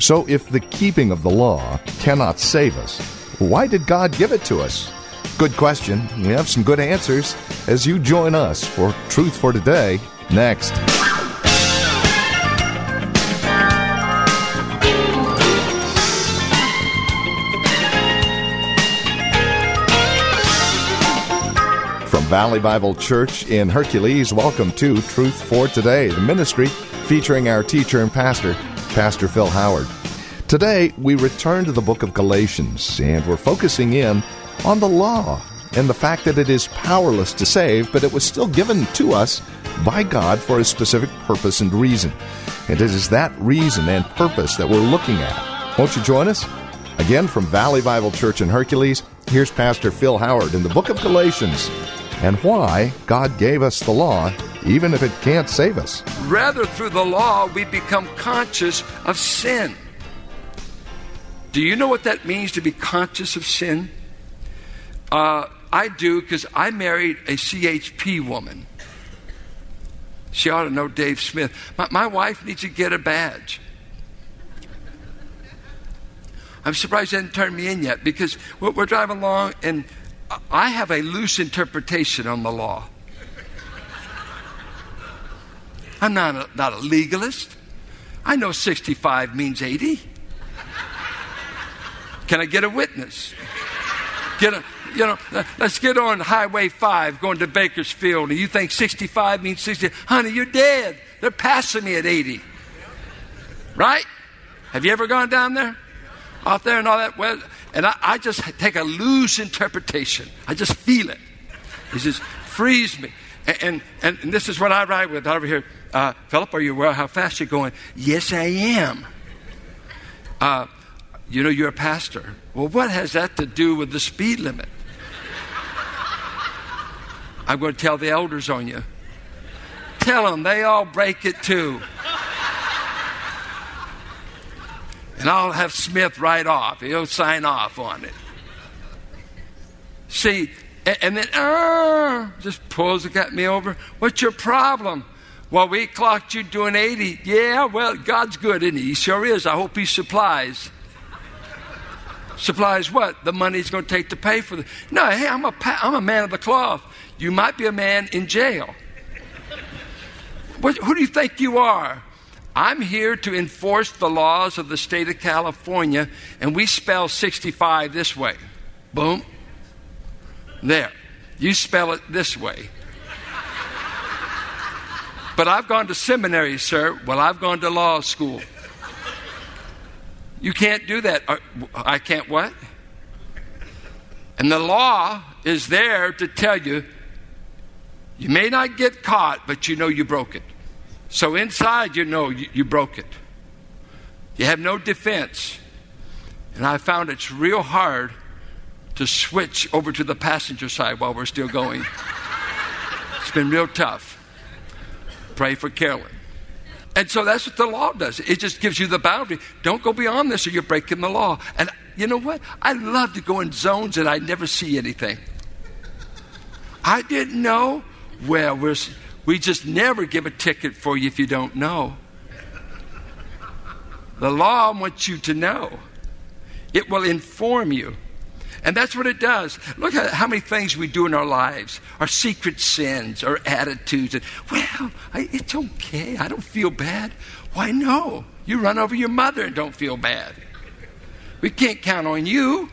So, if the keeping of the law cannot save us, why did God give it to us? Good question. We have some good answers as you join us for Truth for Today next. From Valley Bible Church in Hercules, welcome to Truth for Today, the ministry featuring our teacher and pastor, Pastor Phil Howard. Today, we return to the book of Galatians, and we're focusing in on the law and the fact that it is powerless to save, but it was still given to us by God for a specific purpose and reason. And it is that reason and purpose that we're looking at. Won't you join us? Again, from Valley Bible Church in Hercules, here's Pastor Phil Howard in the book of Galatians and why God gave us the law, even if it can't save us. Rather, through the law, we become conscious of sin. Do you know what that means to be conscious of sin? Uh, I do because I married a CHP woman. She ought to know Dave Smith. My, my wife needs to get a badge. I'm surprised they didn't turn me in yet because we're, we're driving along and I have a loose interpretation on the law. I'm not a, not a legalist. I know 65 means 80. Can I get a witness? Get a, you know, uh, let's get on Highway 5 going to Bakersfield, and you think 65 means 60. Honey, you're dead. They're passing me at 80. Right? Have you ever gone down there? Out there and all that? Well, and I, I just take a loose interpretation. I just feel it. It just frees me. And, and, and this is what I ride with over here. Uh, Philip, are you aware how fast you're going? Yes, I am. Uh, you know, you're a pastor. Well, what has that to do with the speed limit? I'm going to tell the elders on you. Tell them they all break it too. And I'll have Smith write off. He'll sign off on it. See, and then, uh, just pulls it at me over. What's your problem? Well, we clocked you doing 80. Yeah, well, God's good, isn't he? He sure is. I hope he supplies. supplies what? The money he's going to take to pay for the. No, hey, I'm a, I'm a man of the cloth. You might be a man in jail. What, who do you think you are? I'm here to enforce the laws of the state of California, and we spell 65 this way. Boom. There. You spell it this way. But I've gone to seminary, sir. Well, I've gone to law school. You can't do that. Uh, I can't what? And the law is there to tell you you may not get caught, but you know you broke it. So inside, you know you, you broke it. You have no defense. And I found it's real hard to switch over to the passenger side while we're still going. it's been real tough. Pray for Carolyn. And so that's what the law does. It just gives you the boundary. Don't go beyond this or you're breaking the law. And you know what? I love to go in zones and I never see anything. I didn't know. Well, we're we just never give a ticket for you if you don't know. The law wants you to know, it will inform you. And that's what it does. Look at how many things we do in our lives our secret sins, our attitudes. And, well, I, it's okay. I don't feel bad. Why, no. You run over your mother and don't feel bad. We can't count on you.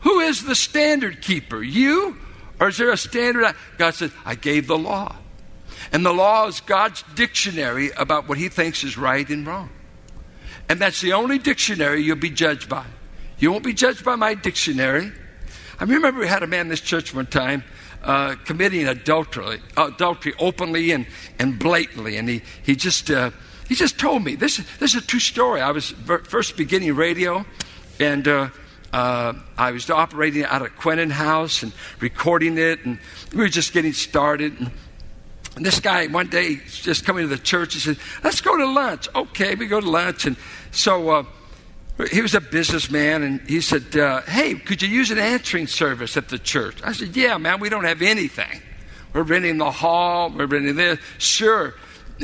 Who is the standard keeper? You? Or is there a standard? God says, I gave the law. And the law is God's dictionary about what he thinks is right and wrong. And that's the only dictionary you'll be judged by. You won't be judged by my dictionary. I remember we had a man in this church one time uh, committing adultery, adultery openly and, and blatantly. And he, he just, uh, he just told me this, this is a true story. I was first beginning radio, and uh, uh, I was operating out of Quentin House and recording it, and we were just getting started. And, and this guy one day just coming to the church, he said, "Let's go to lunch." Okay, we go to lunch, and so uh, he was a businessman, and he said, uh, "Hey, could you use an answering service at the church?" I said, "Yeah, man, we don't have anything. We're renting the hall. We're renting this. Sure."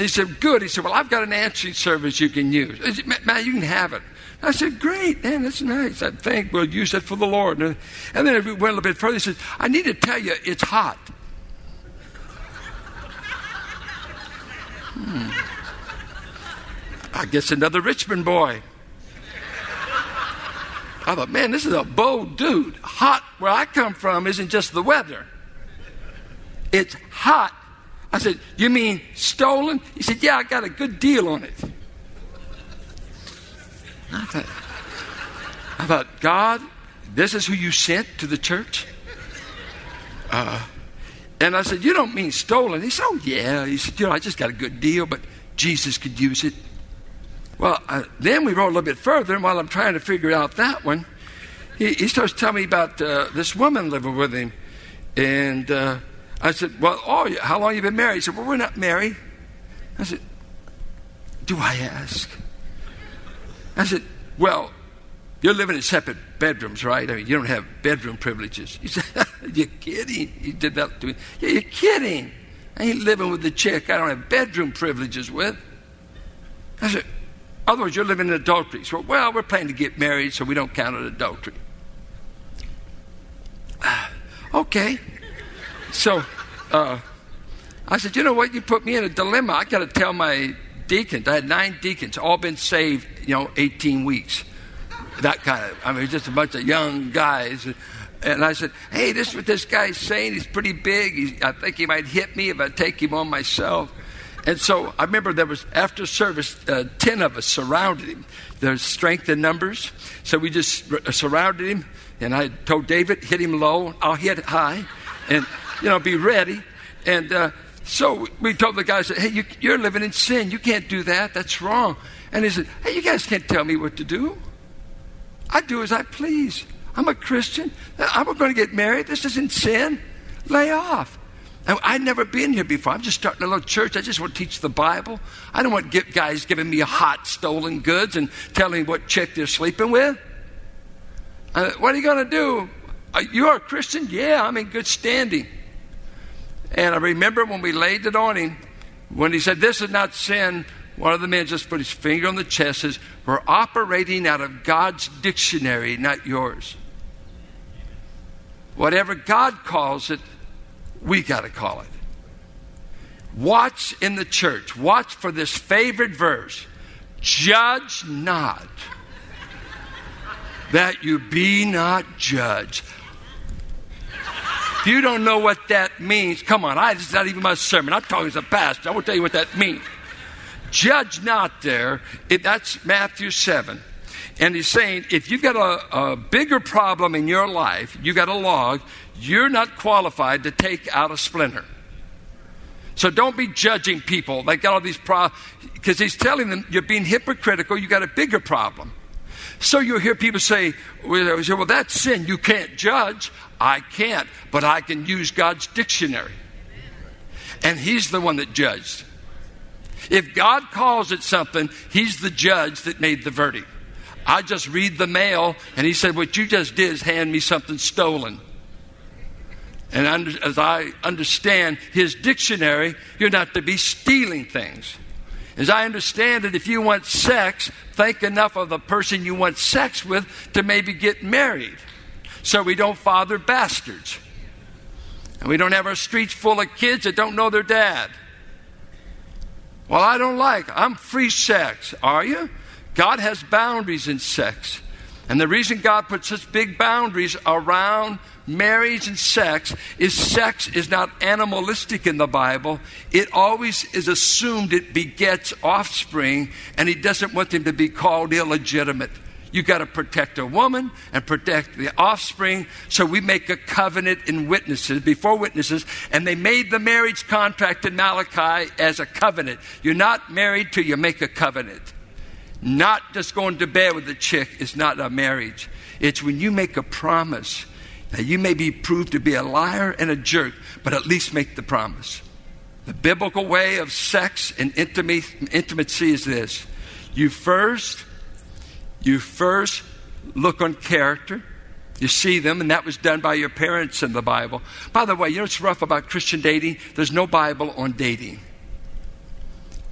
he said, Good. He said, Well, I've got an answering service you can use. I said, Man, you can have it. I said, Great, man, that's nice. I think we'll use it for the Lord. And then we went a little bit further. He said, I need to tell you, it's hot. Hmm. I guess another Richmond boy. I thought, man, this is a bold dude. Hot where I come from isn't just the weather, it's hot I said, You mean stolen? He said, Yeah, I got a good deal on it. I thought, I thought God, this is who you sent to the church? Uh, and I said, You don't mean stolen? He said, Oh, yeah. He said, You know, I just got a good deal, but Jesus could use it. Well, uh, then we rode a little bit further, and while I'm trying to figure out that one, he, he starts telling me about uh, this woman living with him. And uh, I said, Well, oh, how long you been married? He said, Well, we're not married. I said, Do I ask? I said, Well, you're living in separate bedrooms, right? I mean, you don't have bedroom privileges. He said, You're kidding. He did that to me. Yeah, you're kidding. I ain't living with the chick I don't have bedroom privileges with. I said, Otherwise, you're living in adultery. So, well, we're planning to get married, so we don't count it adultery. okay. So uh, I said, you know what? You put me in a dilemma. I got to tell my deacons. I had nine deacons, all been saved, you know, 18 weeks. That kind of, I mean, just a bunch of young guys. And I said, hey, this is what this guy's saying. He's pretty big. He's, I think he might hit me if I take him on myself. And so I remember there was, after service, uh, 10 of us surrounded him. There's strength in numbers. So we just r- surrounded him. And I told David, hit him low, I'll hit high. And you know, be ready. And uh, so we told the guys, hey, you, you're living in sin. You can't do that. That's wrong. And he said, hey, you guys can't tell me what to do. I do as I please. I'm a Christian. I'm going to get married. This isn't sin. Lay off. I've never been here before. I'm just starting a little church. I just want to teach the Bible. I don't want guys giving me hot stolen goods and telling what chick they're sleeping with. Uh, what are you going to do? Uh, you are a Christian? Yeah, I'm in good standing. And I remember when we laid it on him, when he said, This is not sin, one of the men just put his finger on the chest says, We're operating out of God's dictionary, not yours. Whatever God calls it, we got to call it. Watch in the church, watch for this favorite verse judge not that you be not judged. If you don't know what that means, come on, I, it's not even my sermon. I'm talking as a pastor. I will tell you what that means. Judge not there. It, that's Matthew 7. And he's saying if you've got a, a bigger problem in your life, you've got a log, you're not qualified to take out a splinter. So don't be judging people. They got all these problems. Because he's telling them you're being hypocritical, you got a bigger problem. So you hear people say, well, that's sin. You can't judge. I can't, but I can use God's dictionary. And He's the one that judged. If God calls it something, He's the judge that made the verdict. I just read the mail, and He said, What you just did is hand me something stolen. And as I understand His dictionary, you're not to be stealing things. As I understand it, if you want sex, think enough of the person you want sex with to maybe get married so we don't father bastards. And we don't have our streets full of kids that don't know their dad. Well, I don't like, I'm free sex. Are you? God has boundaries in sex. And the reason God put such big boundaries around marriage and sex is sex is not animalistic in the Bible. It always is assumed it begets offspring, and He doesn't want them to be called illegitimate. You got to protect a woman and protect the offspring. So we make a covenant in witnesses, before witnesses, and they made the marriage contract in Malachi as a covenant. You're not married till you make a covenant. Not just going to bed with a chick is not a marriage. It's when you make a promise. Now, you may be proved to be a liar and a jerk, but at least make the promise. The biblical way of sex and intimacy is this you first you first look on character. You see them, and that was done by your parents in the Bible. By the way, you know what's rough about Christian dating? There's no Bible on dating.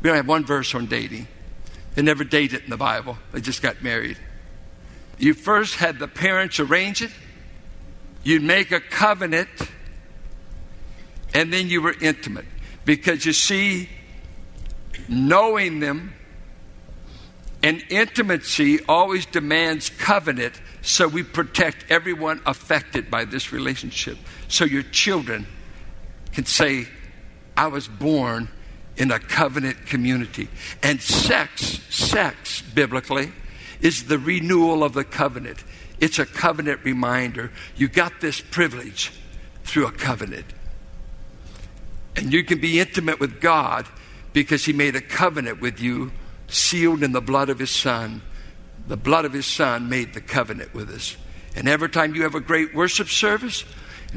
We don't have one verse on dating. They never dated in the Bible, they just got married. You first had the parents arrange it, you'd make a covenant, and then you were intimate. Because you see, knowing them and intimacy always demands covenant, so we protect everyone affected by this relationship. So your children can say, I was born in a covenant community. And sex, sex, biblically, is the renewal of the covenant. It's a covenant reminder. You got this privilege through a covenant. And you can be intimate with God because He made a covenant with you sealed in the blood of his son. The blood of his son made the covenant with us. And every time you have a great worship service,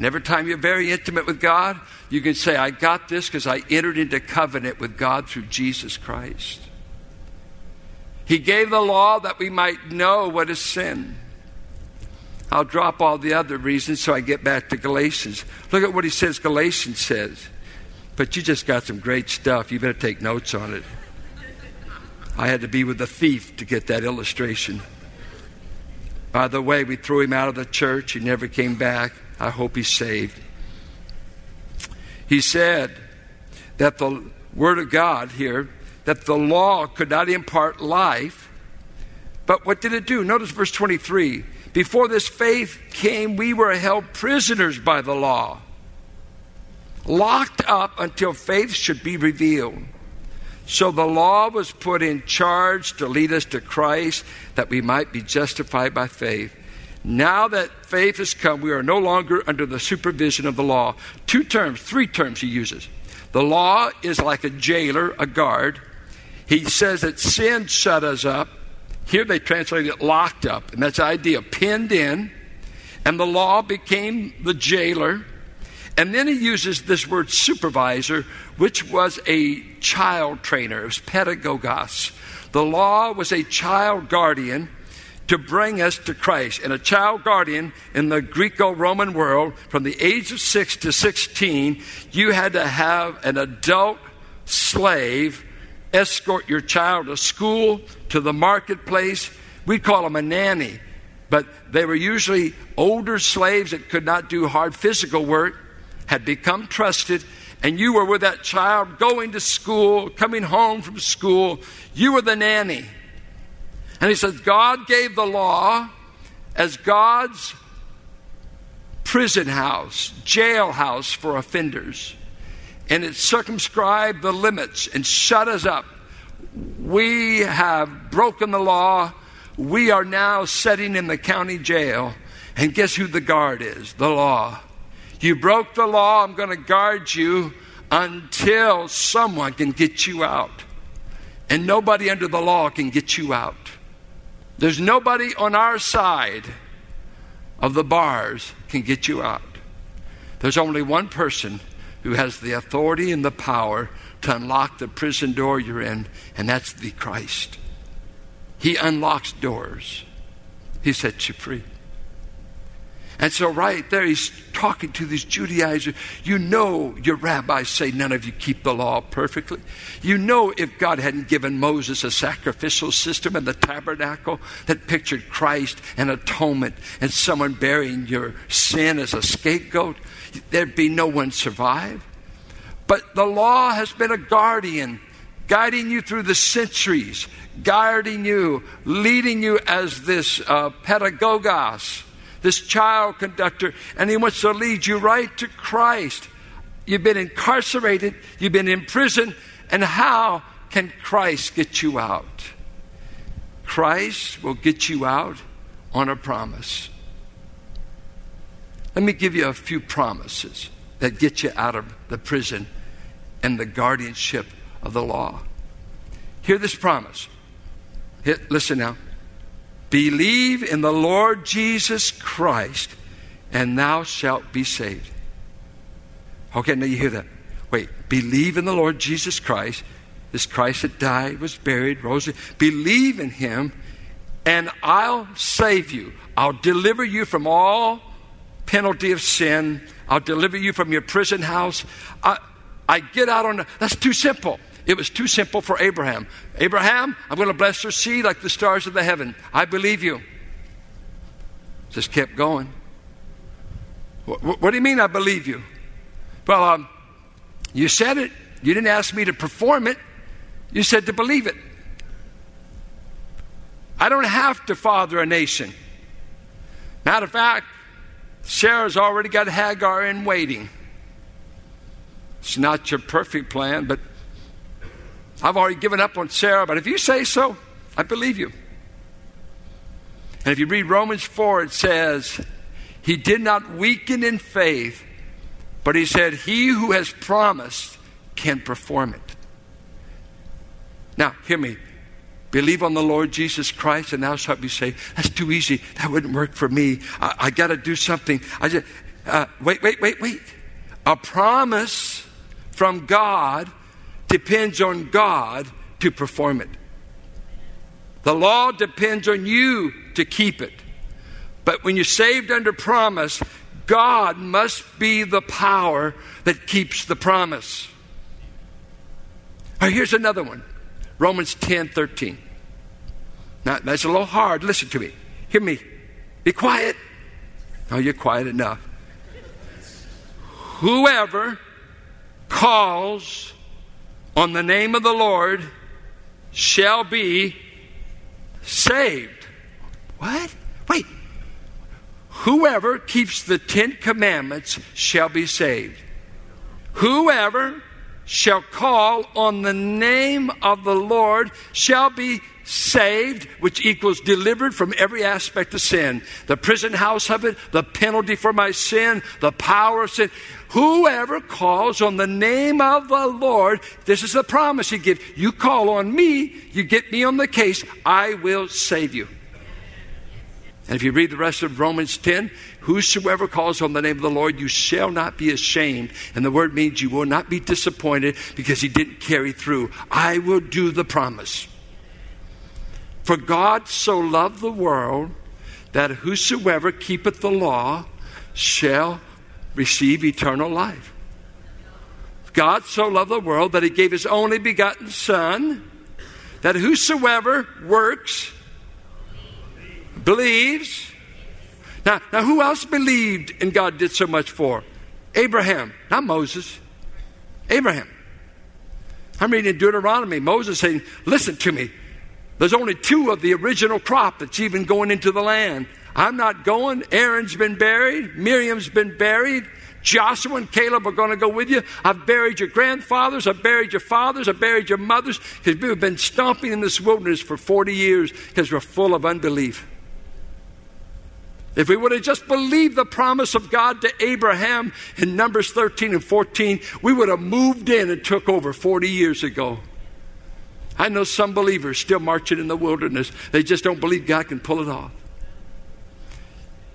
and every time you're very intimate with God, you can say, I got this because I entered into covenant with God through Jesus Christ. He gave the law that we might know what is sin. I'll drop all the other reasons so I get back to Galatians. Look at what he says Galatians says. But you just got some great stuff. You better take notes on it. I had to be with the thief to get that illustration. By the way, we threw him out of the church. He never came back. I hope he's saved. He said that the Word of God here, that the law could not impart life. But what did it do? Notice verse 23. Before this faith came, we were held prisoners by the law, locked up until faith should be revealed. So the law was put in charge to lead us to Christ that we might be justified by faith. Now that faith has come, we are no longer under the supervision of the law. Two terms, three terms he uses. The law is like a jailer, a guard. He says that sin shut us up. Here they translate it locked up, and that's the idea pinned in. And the law became the jailer. And then he uses this word supervisor, which was a child trainer. It was pedagogos. The law was a child guardian to bring us to Christ. And a child guardian in the Greco Roman world, from the age of 6 to 16, you had to have an adult slave escort your child to school, to the marketplace. We'd call them a nanny, but they were usually older slaves that could not do hard physical work had become trusted, and you were with that child going to school, coming home from school, you were the nanny. And he says, God gave the law as God's prison house, jailhouse for offenders. And it circumscribed the limits and shut us up. We have broken the law. We are now sitting in the county jail. And guess who the guard is? The law. You broke the law, I'm going to guard you until someone can get you out. And nobody under the law can get you out. There's nobody on our side of the bars can get you out. There's only one person who has the authority and the power to unlock the prison door you're in, and that's the Christ. He unlocks doors. He sets you free. And so, right there, he's talking to these Judaizers. You know, your rabbis say none of you keep the law perfectly. You know, if God hadn't given Moses a sacrificial system and the tabernacle that pictured Christ and atonement and someone bearing your sin as a scapegoat, there'd be no one survive. But the law has been a guardian, guiding you through the centuries, guiding you, leading you as this uh, pedagogos this child conductor, and he wants to lead you right to Christ. You've been incarcerated, you've been in prison, and how can Christ get you out? Christ will get you out on a promise. Let me give you a few promises that get you out of the prison and the guardianship of the law. Hear this promise. listen now. Believe in the Lord Jesus Christ, and thou shalt be saved. Okay, now you hear that. Wait, believe in the Lord Jesus Christ. This Christ that died, was buried, rose. Believe in him, and I'll save you. I'll deliver you from all penalty of sin. I'll deliver you from your prison house. I, I get out on that's too simple. It was too simple for Abraham. Abraham, I'm going to bless your seed like the stars of the heaven. I believe you. Just kept going. What, what do you mean I believe you? Well, um, you said it. You didn't ask me to perform it. You said to believe it. I don't have to father a nation. Matter of fact, Sarah's already got Hagar in waiting. It's not your perfect plan, but I've already given up on Sarah. But if you say so, I believe you. And if you read Romans 4, it says, He did not weaken in faith, but He said, He who has promised can perform it. Now, hear me. Believe on the Lord Jesus Christ and thou shalt be saved. That's too easy. That wouldn't work for me. I, I got to do something. I just, uh, wait, wait, wait, wait. A promise from God depends on God to perform it. The law depends on you to keep it. But when you're saved under promise, God must be the power that keeps the promise. Right, here's another one Romans 10 13. Now, that's a little hard. Listen to me. Hear me. Be quiet. Oh, you're quiet enough. Whoever calls on the name of the Lord shall be saved. What? Wait. Whoever keeps the Ten Commandments shall be saved. Whoever shall call on the name of the Lord shall be saved, which equals delivered from every aspect of sin. The prison house of it, the penalty for my sin, the power of sin. Whoever calls on the name of the Lord, this is the promise he gives. You call on me, you get me on the case, I will save you. And if you read the rest of Romans 10, whosoever calls on the name of the Lord, you shall not be ashamed. And the word means you will not be disappointed because he didn't carry through. I will do the promise. For God so loved the world that whosoever keepeth the law shall receive eternal life. God so loved the world that he gave his only begotten Son, that whosoever works believes. Now, now, who else believed and God did so much for? Abraham, not Moses. Abraham. I'm reading Deuteronomy. Moses saying, Listen to me. There's only two of the original crop that's even going into the land. I'm not going. Aaron's been buried. Miriam's been buried. Joshua and Caleb are going to go with you. I've buried your grandfathers. I've buried your fathers. I've buried your mothers because we've been stomping in this wilderness for 40 years because we're full of unbelief. If we would have just believed the promise of God to Abraham in Numbers 13 and 14, we would have moved in and took over 40 years ago. I know some believers still marching in the wilderness. They just don't believe God can pull it off.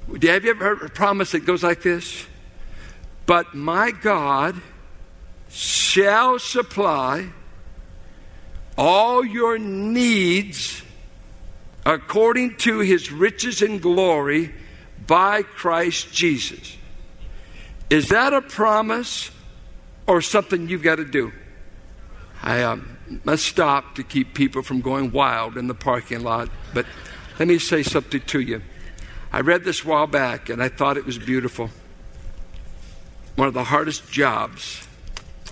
Have you ever heard a promise that goes like this? But my God shall supply all your needs according to his riches and glory by Christ Jesus. Is that a promise or something you've got to do? I um, must stop to keep people from going wild in the parking lot, but let me say something to you. I read this a while back and I thought it was beautiful. One of the hardest jobs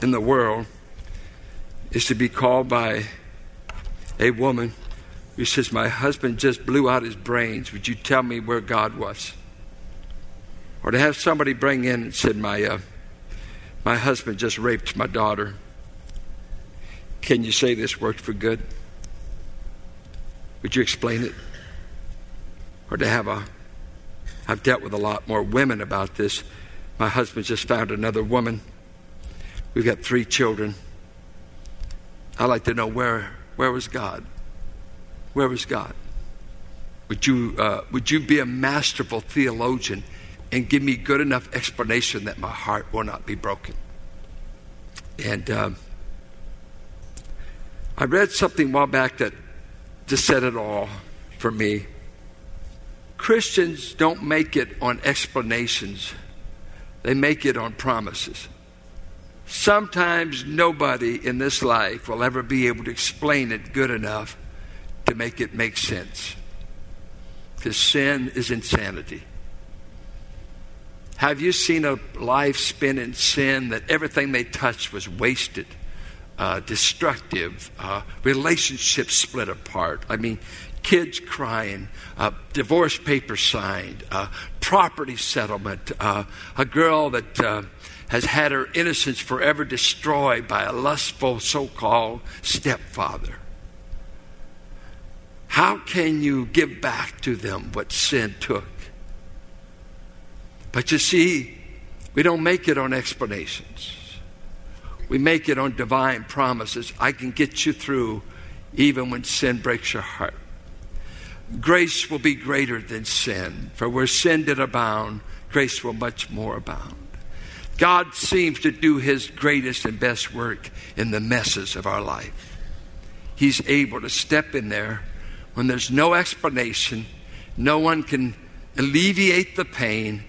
in the world is to be called by a woman who says, My husband just blew out his brains. Would you tell me where God was? Or to have somebody bring in and said, My, uh, my husband just raped my daughter. Can you say this worked for good? Would you explain it? Or to have a, I've dealt with a lot more women about this. My husband just found another woman. We've got three children. I'd like to know where, where was God? Where was God? Would you, uh, would you be a masterful theologian and give me good enough explanation that my heart will not be broken? And um, I read something a while back that just said it all for me. Christians don't make it on explanations, they make it on promises. Sometimes nobody in this life will ever be able to explain it good enough to make it make sense. Because sin is insanity. Have you seen a life spent in sin that everything they touched was wasted, uh, destructive, uh, relationships split apart? I mean, kids crying, uh, divorce papers signed, uh, property settlement, uh, a girl that uh, has had her innocence forever destroyed by a lustful so called stepfather. How can you give back to them what sin took? But you see, we don't make it on explanations. We make it on divine promises. I can get you through even when sin breaks your heart. Grace will be greater than sin, for where sin did abound, grace will much more abound. God seems to do his greatest and best work in the messes of our life. He's able to step in there when there's no explanation, no one can alleviate the pain.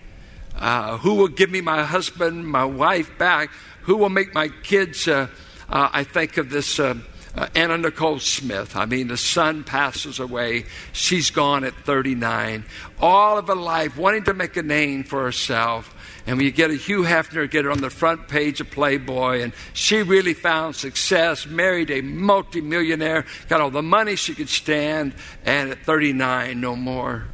Uh, who will give me my husband, my wife back? Who will make my kids? Uh, uh, I think of this uh, uh, Anna Nicole Smith. I mean, the son passes away. She's gone at 39. All of her life wanting to make a name for herself. And when you get a Hugh Hefner, get her on the front page of Playboy, and she really found success, married a multimillionaire, got all the money she could stand, and at 39, no more.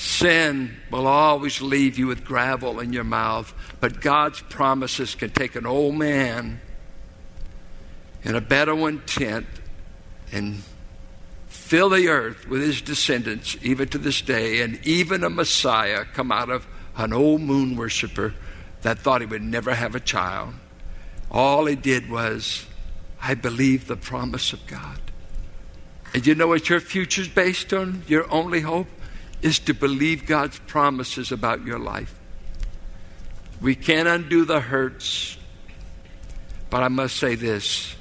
Sin will always leave you with gravel in your mouth, but God's promises can take an old man in a Bedouin tent and fill the earth with his descendants, even to this day, and even a Messiah come out of an old moon worshiper that thought he would never have a child. All he did was, I believe the promise of God. And you know what your future's based on? Your only hope is to believe God's promises about your life. We can't undo the hurts, but I must say this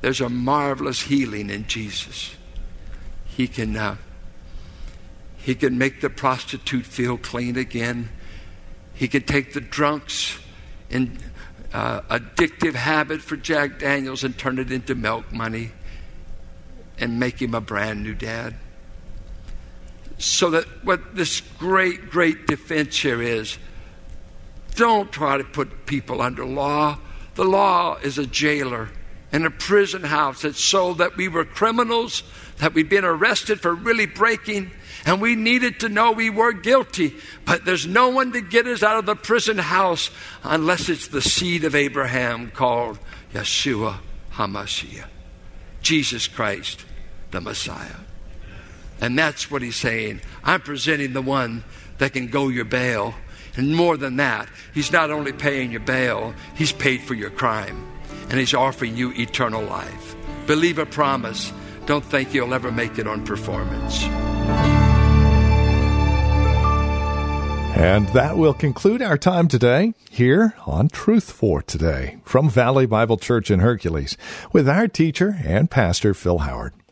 there's a marvelous healing in Jesus. He can uh, he can make the prostitute feel clean again. He can take the drunk's in, uh, addictive habit for Jack Daniels and turn it into milk money and make him a brand new dad. So that what this great, great defense here is don't try to put people under law. The law is a jailer in a prison house. It's so that we were criminals, that we'd been arrested for really breaking and we needed to know we were guilty. But there's no one to get us out of the prison house unless it's the seed of Abraham called Yeshua HaMashiach, Jesus Christ, the Messiah. And that's what he's saying. I'm presenting the one that can go your bail. And more than that, he's not only paying your bail, he's paid for your crime. And he's offering you eternal life. Believe a promise. Don't think you'll ever make it on performance. And that will conclude our time today here on Truth for Today from Valley Bible Church in Hercules with our teacher and pastor Phil Howard.